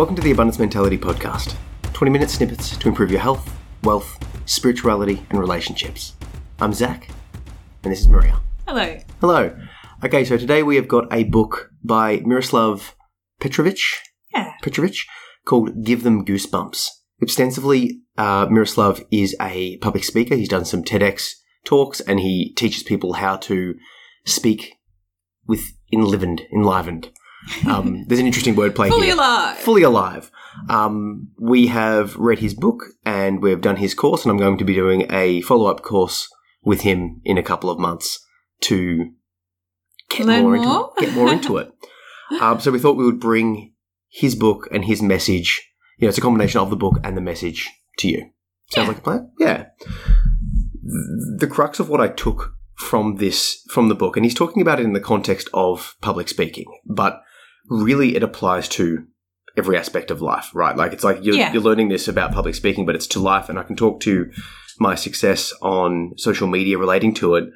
Welcome to the Abundance Mentality Podcast 20 minute snippets to improve your health, wealth, spirituality, and relationships. I'm Zach, and this is Maria. Hello. Hello. Okay, so today we have got a book by Miroslav Petrovic, Yeah. Petrovic called Give Them Goosebumps. Extensively, uh, Miroslav is a public speaker. He's done some TEDx talks and he teaches people how to speak with enlivened, enlivened. Um, there's an interesting wordplay Fully here. alive. Fully alive. Um, we have read his book and we've done his course, and I'm going to be doing a follow up course with him in a couple of months to get Learn more, into more? it. Get more into it. Um, so we thought we would bring his book and his message. You know, it's a combination of the book and the message to you. Sounds Yeah. like a plan. Yeah. The crux of what I took from this from the book, and he's talking about it in the context of public speaking, but really it applies to every aspect of life, right? Like it's like you're, Yeah. you're learning this about public speaking, but it's to life, and I can talk to my success on social media relating to it.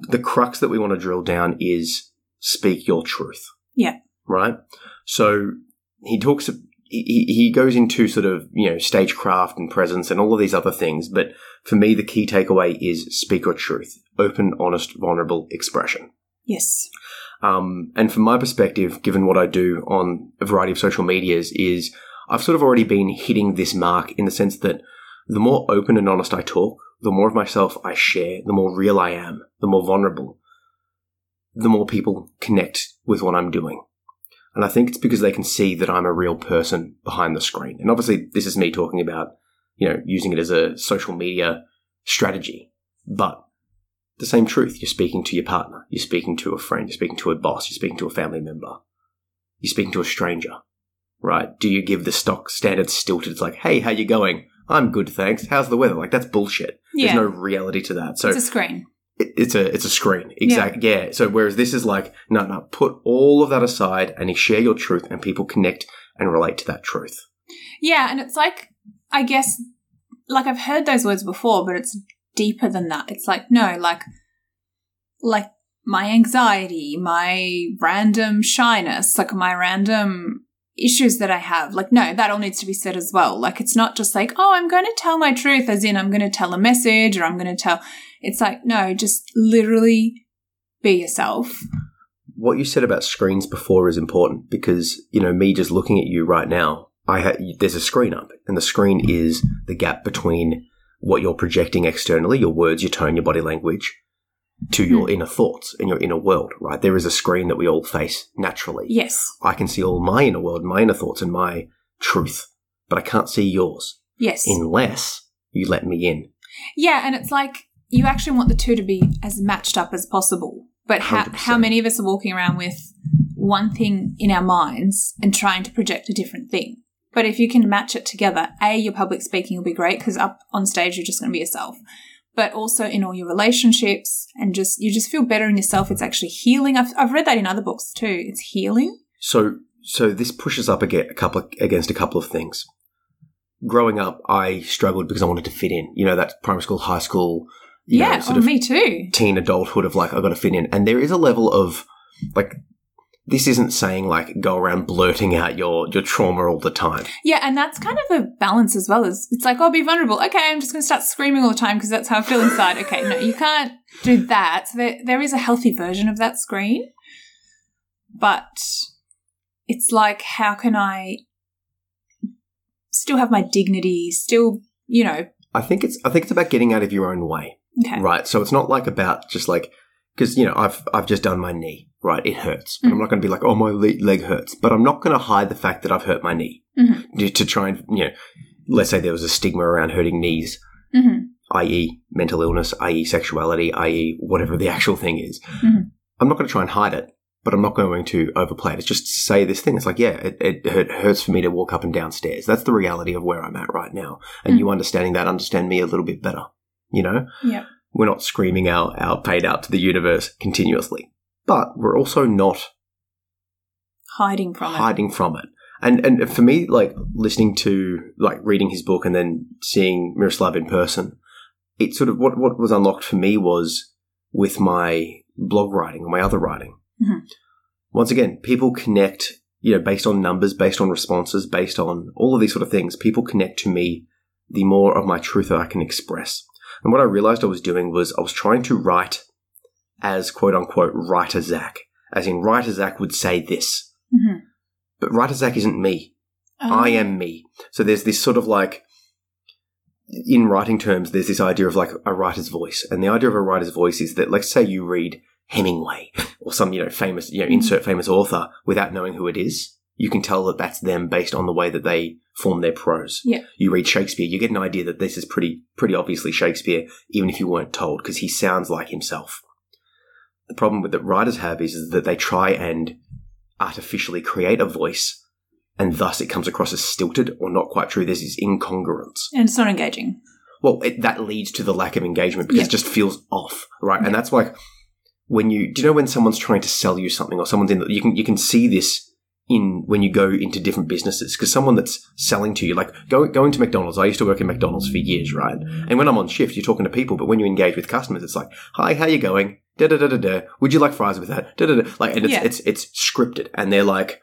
The crux that we want to drill down is speak your truth. Yeah. Right. So he talks. He, he goes into sort of you know stagecraft and presence and all of these other things, but for me the key takeaway is speak your truth, open, honest, vulnerable expression. Yes. Um, and from my perspective, given what I do on a variety of social medias, is I've sort of already been hitting this mark in the sense that the more open and honest I talk, the more of myself I share, the more real I am, the more vulnerable, the more people connect with what I'm doing. And I think it's because they can see that I'm a real person behind the screen. And obviously, this is me talking about, you know, using it as a social media strategy. But the same truth. You're speaking to your partner. You're speaking to a friend. You're speaking to a boss. You're speaking to a family member. You're speaking to a stranger, right? Do you give the stock standard stilted? It's like, hey, how you going? I'm good, thanks. How's the weather? Like that's bullshit. Yeah. There's no reality to that. So it's a screen. it- it's a it's a screen. Exactly. Yeah. So whereas this is like, no, no, put all of that aside and you share your truth, and people connect and relate to that truth. Yeah, and it's like, I guess, like I've heard those words before, but it's deeper than that. It's like, no, like, like my anxiety, my random shyness, like my random issues that I have. Like, no, that all needs to be said as well. Like, it's not just like, oh, I'm going to tell my truth, as in I'm going to tell a message or I'm going to tell. It's like, no, just literally be yourself. what you said about screens before is important because you know me just looking at you right now i ha- there's a screen up and the screen is the gap between what you're projecting externally your words your tone your body language to your hmm. inner thoughts and your inner world right there is a screen that we all face naturally Yes. i can see all my inner world my inner thoughts and my truth but i can't see yours Yes. unless you let me in Yeah, and it's like you actually want the two to be as matched up as possible. But how, 100%. how many of us are walking around with one thing in our minds and trying to project a different thing? But if you can match it together, A, your public speaking will be great because up on stage you're just going to be yourself. But also in all your relationships and just, you just feel better in yourself. It's actually healing. I've, I've read that in other books too. It's healing. So, so this pushes up against a couple of, against a couple of things. Growing up, I struggled because I wanted to fit in. You know, that primary school, high school, you know, yeah, sort oh, of me too. teen adulthood of like I got to fit in, and there is a level of like this isn't saying like go around blurting out your your trauma all the time. Yeah, and that's kind of a balance as well. As it's like, I'll be vulnerable. Okay, I'm just going to start screaming all the time because that's how I feel inside. Okay, no, you can't do that. So there, there is a healthy version of that screen, but it's like, how can I still have my dignity? Still, you know, I think it's I think it's about getting out of your own way. okay, Right. So it's not like about just like because you know I've I've just done my knee. Right. It hurts. But I'm Mm. not going to be like, oh, my le- leg hurts. But I'm not going to hide the fact that I've hurt my knee Mhm. to, to try and you know, let's say there was a stigma around hurting knees, hmm i.e., mental illness, i.e., sexuality, i.e., whatever the actual thing is. Mhm. I'm not going to try and hide it. But I'm not going to overplay it. It's just to say this thing. It's like, yeah, it, it hurt, hurts for me to walk up and down stairs. That's the reality of where I'm at right now. And Mm. you understanding that, understand me a little bit better. You know? Yep. We're not screaming our, our pain out to the universe continuously. But we're also not hiding from it. hiding from it. And and for me, like listening to like reading his book and then seeing Miroslav in person, it sort of what what was unlocked for me was with my blog writing or my other writing. Mhm. Once again, people connect you know, based on numbers, based on responses, based on all of these sort of things, people connect to me the more of my truth that I can express. And what I realized I was doing was I was trying to write as quote unquote writer Zach, as in writer Zach would say this. Mm-hmm. But writer Zach isn't me. I am me. So there's this sort of like, in writing terms, there's this idea of like a writer's voice. And the idea of a writer's voice is that, let's say you read Hemingway or some, you know, famous, you know, insert famous author without knowing who it is. You can tell that that's them based on the way that they form their prose. Yeah. You read Shakespeare, you get an idea that this is pretty, pretty obviously Shakespeare, even if you weren't told, because he sounds like himself. The problem with that writers have is, is that they try and artificially create a voice and thus it comes across as stilted or not quite true. There's this incongruence. And it's not engaging. Well, it, that leads to the lack of engagement because Yeah. it just feels off, right? And that's like when you do you know when someone's trying to sell you something or someone's in the, you can you can see this in when you go into different businesses because someone that's selling to you like go, going to McDonald's. I used to work in McDonald's for years right? And when I'm on shift you're talking to people but when you engage with customers it's like hi how you going? Da da da da da. Would you like fries with that? Da da da. Like and it's Yeah. it's it's scripted and they're like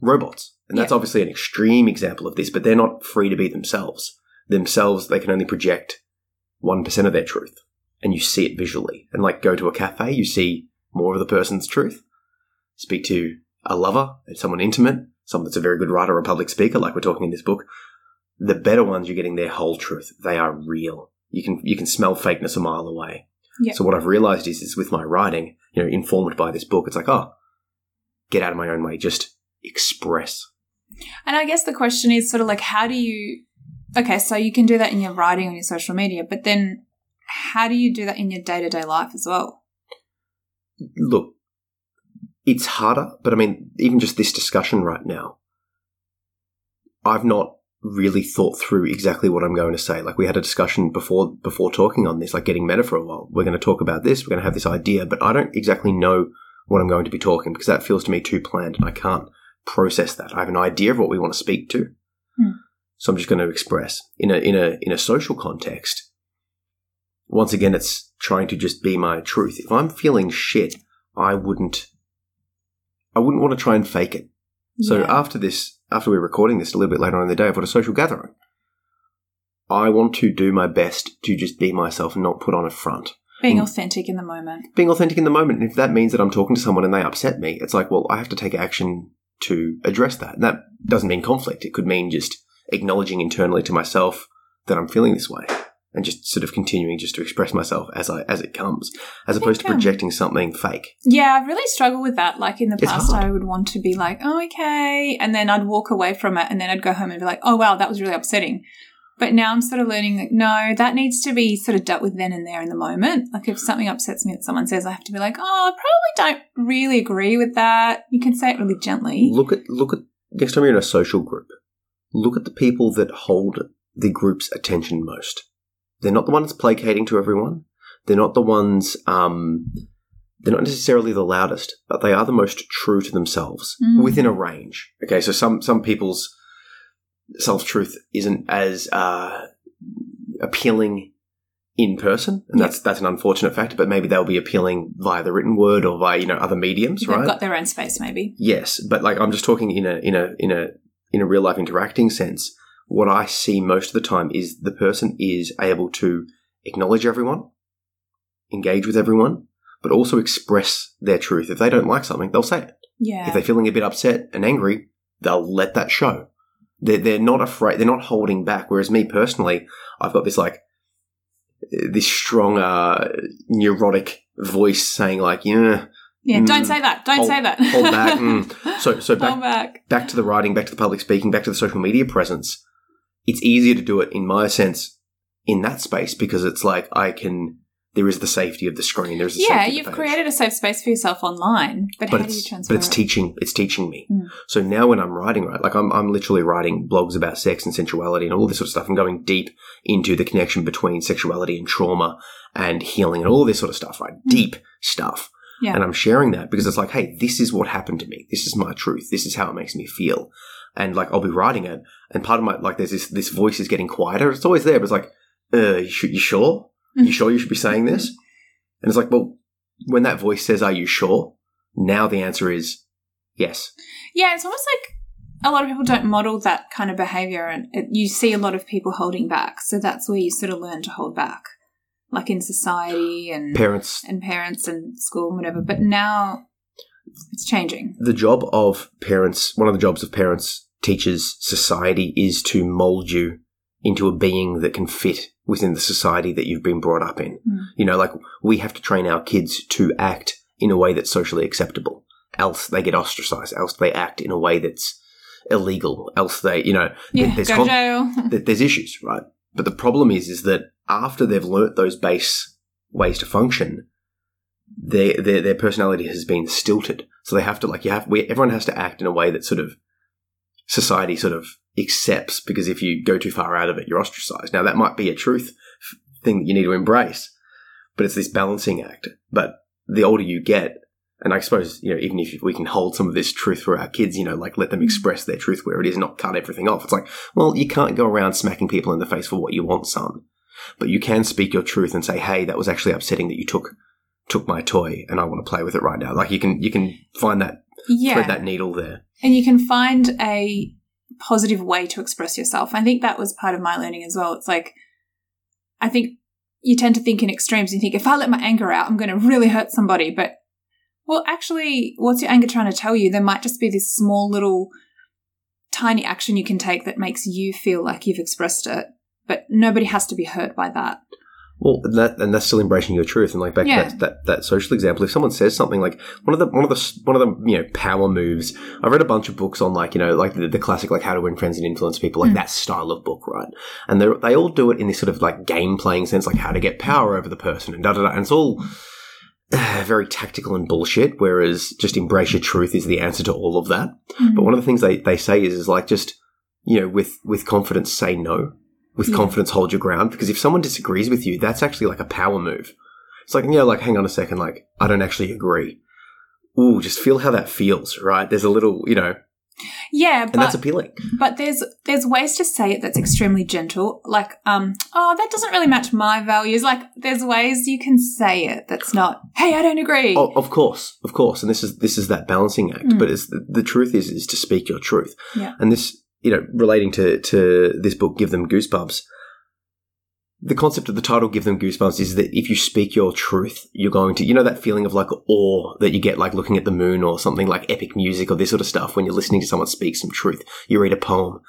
robots. And that's Yeah. obviously an extreme example of this but they're not free to be themselves. Themselves they can only project 1% of their truth and you see it visually. And like go to a cafe you see more of the person's truth. Speak to a lover and someone intimate someone that's a very good writer or public speaker like we're talking in this book the better ones you're getting their whole truth. They are real. You can you can smell fakeness a mile away. Yeah. so what i've realized is is with my writing you know informed by this book it's like oh get out of my own way. Just express. And I guess the question is sort of like, how do you, okay, so you can do that in your writing on your social media, but then how do you do that in your day to day life as well? look, it's harder, but I mean, even just this discussion right now, I've not really thought through exactly what I'm going to say. Like we had a discussion before before talking on this, like getting meta for a while. We're going to talk about this. We're going to have this idea, but I don't exactly know what I'm going to be talking because that feels to me too planned, and I can't process that. I have an idea of what we want to speak to, Hmm. so I'm just going to express in a in a in a social context. Once again, it's trying to just be my truth. If I'm feeling shit, I wouldn't. I wouldn't want to try and fake it. So Yeah. after this, after we're recording this a little bit later on in the day, I've got a social gathering. I want to do my best to just be myself and not put on a front. being authentic in the moment. Being authentic in the moment. And if that means that I'm talking to someone and they upset me, it's like, well, I have to take action to address that. And that doesn't mean conflict. It could mean just acknowledging internally to myself that I'm feeling this way. And just sort of continuing just to express myself as I as it comes, as opposed to projecting something fake. Yeah, I've really struggled with that. Like in the It's past, hard. I would want to be like, oh, okay. And then I'd walk away from it and then I'd go home and be like, oh, wow, that was really upsetting. But now I'm sort of learning that no, that needs to be sort of dealt with then and there in the moment. Like if something upsets me that someone says, I have to be like, oh, I probably don't really agree with that. You can say it really gently. Look at look at next time you're in a social group. Look at the people that hold the group's attention most. They're not the ones placating to everyone. They're not the ones. Um, they're not necessarily the loudest, but they are the most true to themselves Mm. within a range. Okay, so some some people's self truth isn't as uh, appealing in person, and that's that's an unfortunate factor. But maybe they'll be appealing via the written word or via you know other mediums, right? They've right? got their own space, maybe. Yes, but like I'm just talking in a in a in a in a real life interacting sense. What I see most of the time is the person is able to acknowledge everyone, engage with everyone, but also express their truth. If they don't like something, they'll say it. Yeah. If they're feeling a bit upset and angry, they'll let that show. They're they're not afraid. They're not holding back. Whereas me personally, I've got this like this strong uh, neurotic voice saying like, yeah, yeah, don't Mm. say that. Don't Hold- say that. hold back. Mm. So so back Hold back. back to the writing, back to the public speaking, back to the social media presence, it's easier to do it in my sense in that space because it's like I can. There is the safety of the screen. There's the Yeah, safety of the you've page. created a safe space for yourself online, but, But how do you it's transfer but it's it? teaching. It's teaching me. Mm. So now when I'm writing, right, like I'm I'm literally writing blogs about sex and sensuality and all this sort of stuff, and going deep into the connection between sexuality and trauma and healing and all this sort of stuff, right? Deep stuff. Yeah. And I'm sharing that because it's like, hey, this is what happened to me. This is my truth. This is how it makes me feel. And like, I'll be writing it, and part of my like, there's this this voice is getting quieter. It's always there, but it's like, uh, you, should, you sure? You sure you should be saying this? And it's like, well, when that voice says, "Are you sure?" Now the answer is Yes. Yeah, it's almost like a lot of people don't model that kind of behavior, and it, you see a lot of people holding back. So that's where you sort of learn to hold back, like in society and Parents, and parents and school and whatever. But now it's changing. the job of parents, one of the jobs of parents, teachers, society is to mold you into a being that can fit within the society that you've been brought up in. Mm. You know, like we have to train our kids to act in a way that's socially acceptable. Else they get ostracized. Else they act in a way that's illegal. Else they, you know, Yeah, there's go jail. there's issues, right? But the problem is, is that after they've learnt those base ways to function, their their their personality has been stilted. So they have to like you have we, everyone has to act in a way that sort of society sort of accepts because if you go too far out of it, you're ostracized. Now that might be a truth thing that you need to embrace, but it's this balancing act. But the older you get, and I suppose you know even if we can hold some of this truth for our kids, you know, like let them mm-hmm. express their truth where it is, not cut everything off. It's like, well, you can't go around smacking people in the face for what you want, son. But you can speak your truth and say, hey, that was actually upsetting that you took took my toy and I want to play with it right now. Like you can you can find that Yeah, thread that needle there. and you can find a positive way to express yourself. I think that was part of my learning as well. It's like I think you tend to think in extremes. You think if I let my anger out, I'm going to really hurt somebody. But well, actually, what's your anger trying to tell you? There might just be this small little tiny action you can take that makes you feel like you've expressed it. But nobody has to be hurt by that. Well, and that and that's still embracing your truth. And like back Yeah. to that, that that social example, if someone says something like one of the one of the one of the you know power moves, I've read a bunch of books on like you know like the, the classic like how to win friends and influence people, like Mm. that style of book, right? And they they all do it in this sort of like game playing sense, like how to get power over the person and da da da. And it's all uh, very tactical and bullshit. Whereas just embrace your truth is the answer to all of that. But one of the things they, they say is, is like just, you know, with, with confidence, say no. With Yeah. confidence, hold your ground. Because if someone disagrees with you, that's actually like a power move. It's like, you know, like, hang on a second, like, I don't actually agree. Ooh, just feel how that feels, right? There's a little, you know, yeah, and that's appealing. But there's there's ways to say it that's extremely gentle. Like, um, oh, that doesn't really match my values. Like, there's ways you can say it that's not, hey, I don't agree. Oh, of course, of course. And this is, this is that balancing act. Mm. But it's, the, the truth is, is to speak your truth. Yeah. And this, you know, relating to, to this book, Give Them Goosebumps, the concept of the title give them goosebumps is that if you speak your truth you're going to you know that feeling of like awe that you get like looking at the moon or something like epic music or this sort of stuff when you're listening to someone speak some truth. You read a poem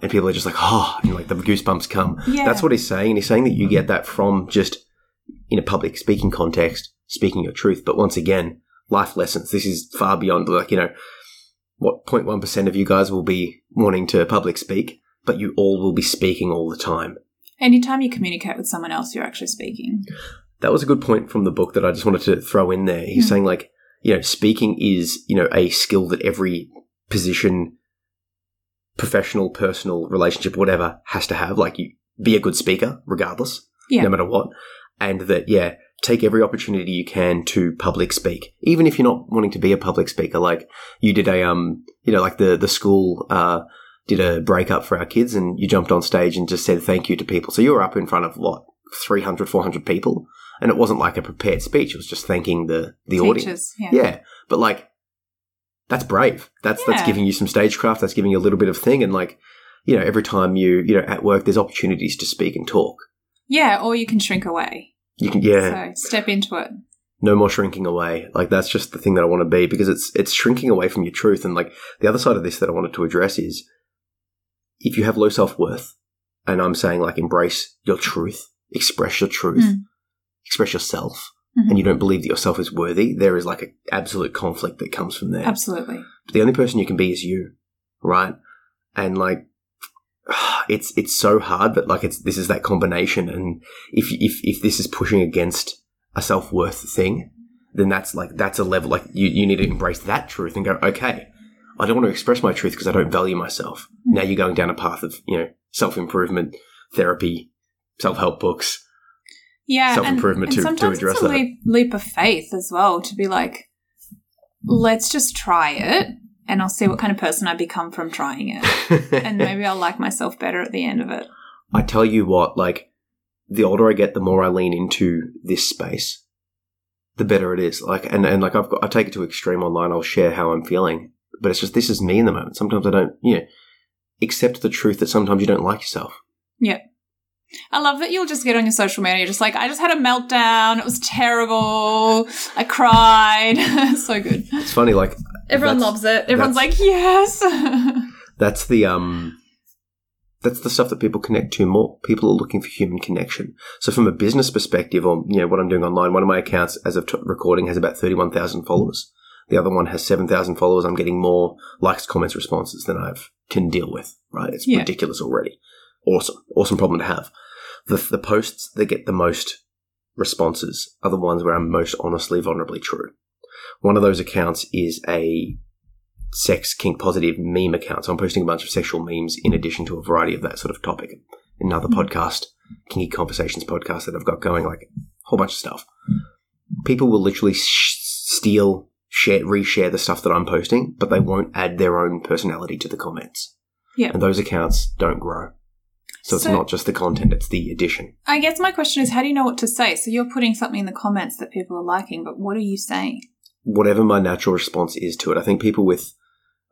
and people are just like oh and like the goosebumps come. Yeah. that's what he's saying. And he's saying that you get that from just in a public speaking context speaking your truth. But once again life lessons. This is far beyond like you know what 0.1% of you guys will be wanting to public speak but you all will be speaking all the time Anytime you communicate with someone else, you're actually speaking. That was a good point from the book that I just wanted to throw in there. He's Hmm. saying like, you know, speaking is, you know, a skill that every position, professional, personal, relationship, whatever, has to have. Like you be a good speaker, regardless, Yeah. no matter what. And that, yeah, take every opportunity you can to public speak. Even if you're not wanting to be a public speaker, like you did a um you know, like the the school uh did a breakup for our kids and you jumped on stage and just said thank you to people. So you were up in front of what, 300, 400 people? And it wasn't like a prepared speech, it was just thanking the, the audience. Yeah. Yeah. But like, that's brave. That's, that's giving you some stagecraft. That's giving you a little bit of thing. And like, you know, every time you, you know, at work, there's opportunities to speak and talk. Yeah, or you can shrink away. You can, yeah, So step into it. no more shrinking away. Like that's just the thing that I want to be because it's, it's shrinking away from your truth. And like the other side of this that I wanted to address is if you have low self worth, and I'm saying like embrace your truth, express your truth, Mm. express yourself, Mhm. and you don't believe that yourself is worthy, there is like an absolute conflict that comes from there. Absolutely. But the only person you can be is you, right? And like, it's it's so hard, but like it's this is that combination. And if if if this is pushing against a self worth thing, then that's like that's a level like you you need to embrace that truth and go, okay, I don't want to express my truth because I don't value myself. Hmm. Now you're going down a path of you know self improvement, therapy, self help books. Yeah, Self-improvement and to- to sometimes address it's a that. leap, leap of faith as well to be like, let's just try it, and I'll see what mm. kind of person I become from trying it, and maybe I'll like myself better at the end of it. I tell you what, like, the older I get, the more I lean into this space, the better it is. Like, and, and like, I've got, I take it to extreme online. I'll share how I'm feeling. but it's just this is me in the moment. Sometimes I don't, you know, accept the truth that sometimes you don't like yourself. Yeah. I love that you'll just get on your social media, you're just like, I just had a meltdown. It was terrible. I cried. so good. It's funny, like Everyone loves it. Everyone's like, yes. That's the um that's the stuff that people connect to more. People are looking for human connection. So from a business perspective or you know what I'm doing online, one of my accounts as of t- recording has about 31,000 followers. The other one has 7,000 followers. I'm getting more likes, comments, responses than I've can deal with, right? It's Yeah. ridiculous already. Awesome. Awesome problem to have. The the posts that get the most responses are the ones where I'm most honestly vulnerably true. One of those accounts is a sex kink positive meme account. So I'm posting a bunch of sexual memes in addition to a variety of that sort of topic. Another mm-hmm. podcast, Kinky Conversations podcast that I've got going, like a whole bunch of stuff. People will literally sh- steal, share, reshare the stuff that I'm posting, but they won't add their own personality to the comments. Yeah. And those accounts don't grow. So it's So- not just the content, it's the addition. I guess my question is, how do you know what to say? So you're putting something in the comments that people are liking, but what are you saying? Whatever my natural response is to it. I think people with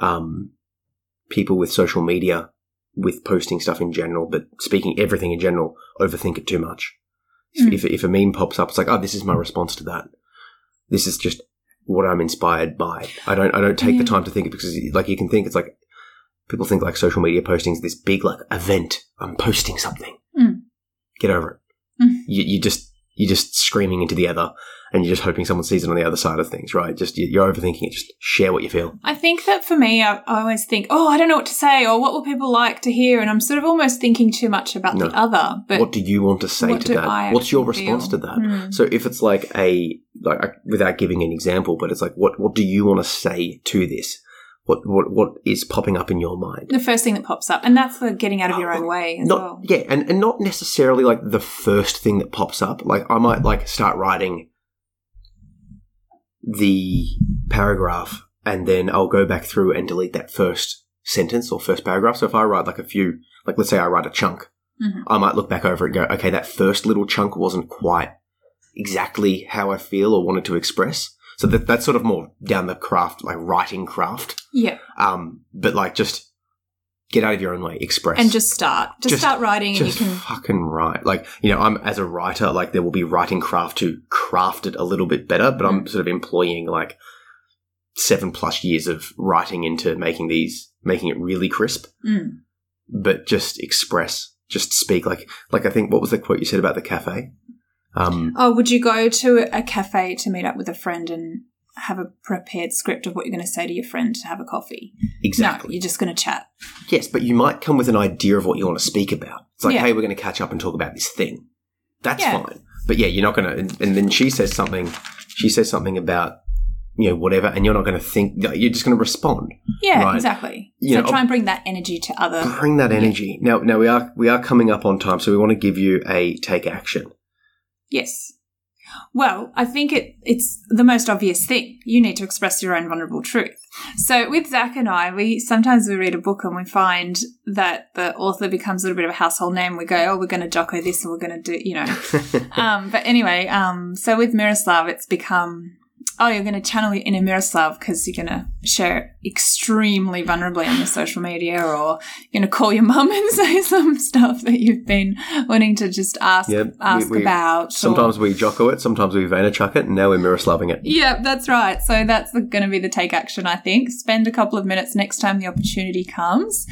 um, people with social media, with posting stuff in general, but speaking everything in general, overthink it too much. Mm. If, if a meme pops up, it's like, oh, this is my response to that. This is just what I'm inspired by. I don't I don't take Yeah. the time to think it because like you can think it's like people think like social media posting is this big like event. I'm posting something. Mm. Get over it. Mm. You you just you're just screaming into the other and you're just hoping someone sees it on the other side of things, right? Just you- you're overthinking it. Just share what you feel. I think that for me, I, I always think, oh, I don't know what to say, or what will people like to hear? And I'm sort of almost thinking too much about No. the other. But what do you want to say to that? I What's your response feel? to that? Hmm. So if it's like a like without giving an example, but it's like what what do you want to say to this? What what what is popping up in your mind? the first thing that pops up, and that's the getting out of your own way as Not well. yeah, and and not necessarily like the first thing that pops up. Like I might like start writing the paragraph, and then I'll go back through and delete that first sentence or first paragraph. So if I write like a few, like let's say I write a chunk, Mhm. I might look back over it and go, okay, that first little chunk wasn't quite exactly how I feel or wanted to express. So that that's sort of more down the craft, like writing craft. Yeah, Um, but like just get out of your own way, express and just start, just, Just- start writing, and you just can. fucking write. Like, you know, I'm as a writer, like there will be writing craft to craft it a little bit better, but Mm. I'm sort of employing like seven plus years of writing into making these, making it really crisp, Mm. but just express, just speak. Like, like I think what was the quote you said about the cafe? Um, Oh, would you go to a cafe to meet up with a friend and have a prepared script of what you're going to say to your friend to have a coffee? exactly. No, you're just going to chat. Yes, but you might come with an idea of what you want to speak about. It's like, Yeah. hey, we're going to catch up and talk about this thing. That's Yeah. fine. But yeah, you're not going to. And, and then she says something. She says something about you know whatever, and you're not going to think. You're just going to respond. Yeah, Right. exactly. You so know, try and bring that energy to other. Bring that energy. Now, now we are we are coming up on time, so we want to give you a take action. Yes. Well, I think it, it's the most obvious thing. You need to express your own vulnerable truth. So with Zach and I, we sometimes we read a book and we find that the author becomes a little bit of a household name. We go, oh, we're going to jocko this and we're going to do, you know. um, but anyway, um, so with Miroslav, it's become, oh, you're going to channel your inner Miroslav because you're going to share extremely vulnerably on your social media or you're going to call your mum and say some stuff that you've been wanting to just ask, ask we- about. or- Sometimes we jocko it, sometimes we Vaynerchuk it, and now we're Miroslaving it. yeah, that's right. So that's going to be the take action, I think. Spend a couple of minutes next time the opportunity comes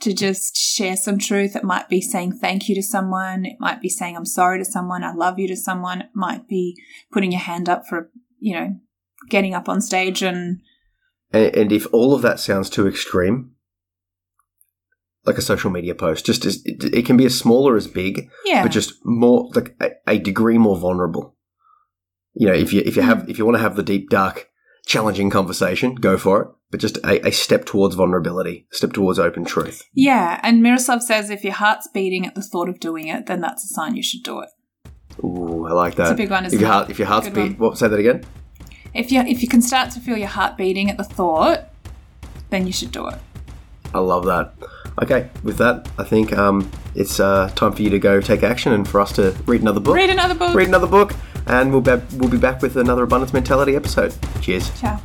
to just share some truth. It might be saying thank you to someone. It might be saying I'm sorry to someone. I love you to someone. It might be putting your hand up for, you know, getting up on stage and And, and if all of that sounds too extreme, like a social media post, just as it, it can be as small or as big, yeah, but just more like a, a degree more vulnerable. You know, if you if you hmm. have if you want to have the deep, dark, challenging conversation, go for it. But just a, a step towards vulnerability, a step towards open truth. yeah. And Miroslav says if your heart's beating at the thought of doing it, then that's a sign you should do it. Ooh, I like that. It's a big one, if your heart, if your heart's beat, what? Say that again. If you if you can start to feel your heart beating at the thought, then you should do it. I love that. Okay, with that, I think um, it's uh, time for you to go take action and for us to read another book. Read another book. Read another book, and we'll be, we'll be back with another abundance mentality episode. Cheers. Ciao.